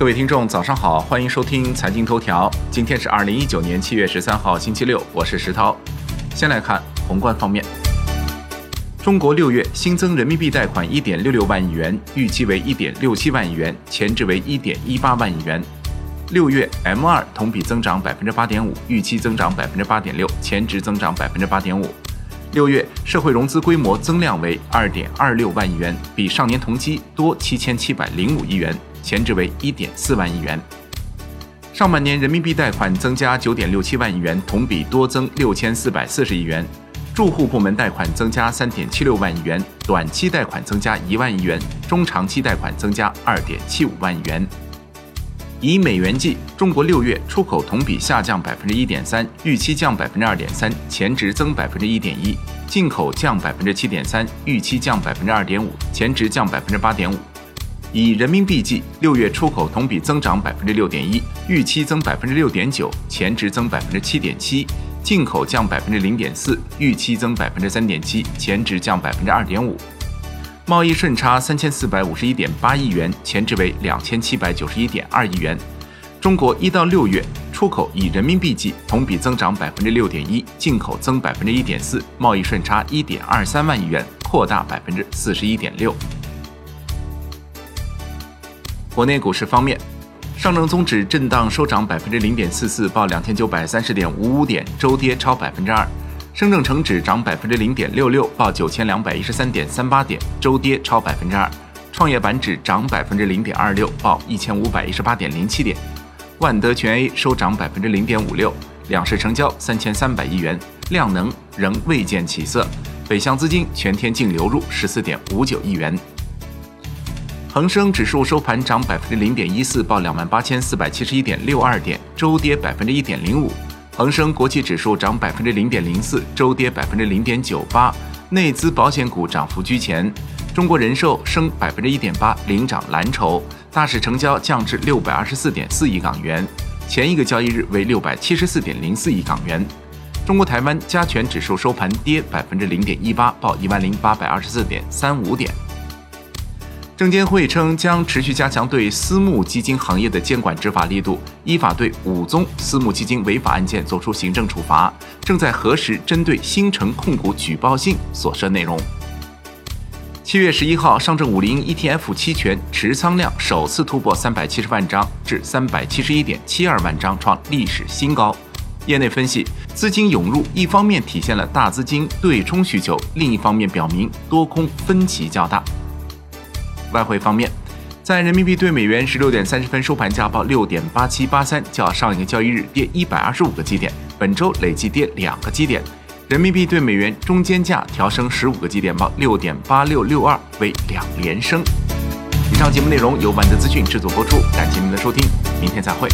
各位听众，早上好，欢迎收听财经头条。今天是二零一九年七月十三号，星期六，我是石涛。先来看宏观方面，中国六月新增人民币贷款一点六六万亿元，预期为一点六七万亿元，前值为一点一八万亿元。六月 M 二同比增长百分之八点五，预期增长百分之八点六，前值增长百分之八点五。六月社会融资规模增量为二点二六万亿元，比上年同期多七千七百零五亿元。前值为一点四万亿元。上半年人民币贷款增加九点六七万亿元，同比多增六千四百四十亿元。住户部门贷款增加三点七六万亿元，短期贷款增加一万亿元，中长期贷款增加二点七五万亿元。以美元计，中国六月出口同比下降百分之一点三，预期降百分之二点三，前值增百分之一点一；进口降百分之七点三，预期降百分之二点五，前值降百分之八点五。以人民币计，六月出口同比增长百分之六点一，预期增百分之六点九，前值增百分之七点七；进口降百分之零点四，预期增百分之三点七，前值降百分之二点五。贸易顺差三千四百五十一点八亿元，前值为两千七百九十一点二亿元。中国一到六月出口以人民币计同比增长百分之六点一，进口增百分之一点四，贸易顺差一点二三万亿元，扩大百分之四十一点六。国内股市方面，上证综指震荡收涨百分之零点四四，报两千九百三十点五五点，周跌超百分之二；深证成指涨百分之零点六六，报九千两百一十三点三八点，周跌超百分之二；创业板指涨百分之零点二六，报一千五百一十八点零七点；万德全 A 收涨百分之零点五六，两市成交三千三百亿元，量能仍未见起色，北向资金全天净流入十四点五九亿元。恒生指数收盘涨百分之零点一四，报两万八千四百七十一点六二点，周跌百分之一点零五。恒生国际指数涨百分之零点零四，周跌百分之零点九八。内资保险股涨幅居前，中国人寿升百分之一点八，领涨蓝筹。大市成交降至六百二十四点四亿港元，前一个交易日为六百七十四点零四亿港元。中国台湾加权指数收盘跌百分之零点一八，报一万零八百二十四点三五点。证监会称将持续加强对私募基金行业的监管执法力度，依法对五宗私募基金违法案件作出行政处罚，正在核实针对新城控股举报信所涉内容。七月十一号，上证五零 ETF 期权持仓量首次突破三百七十万张，至三百七十一点七二万张，创历史新高。业内分析，资金涌入一方面体现了大资金对冲需求，另一方面表明多空分歧较大。外汇方面，在人民币对美元十六点三十分收盘价报六点八七八三，较上一个交易日跌一百二十五个基点，本周累计跌两个基点。人民币对美元中间价调升十五个基点，报六点八六六二，为两连升。以上节目内容由万德资讯制作播出，感谢您的收听，明天再会。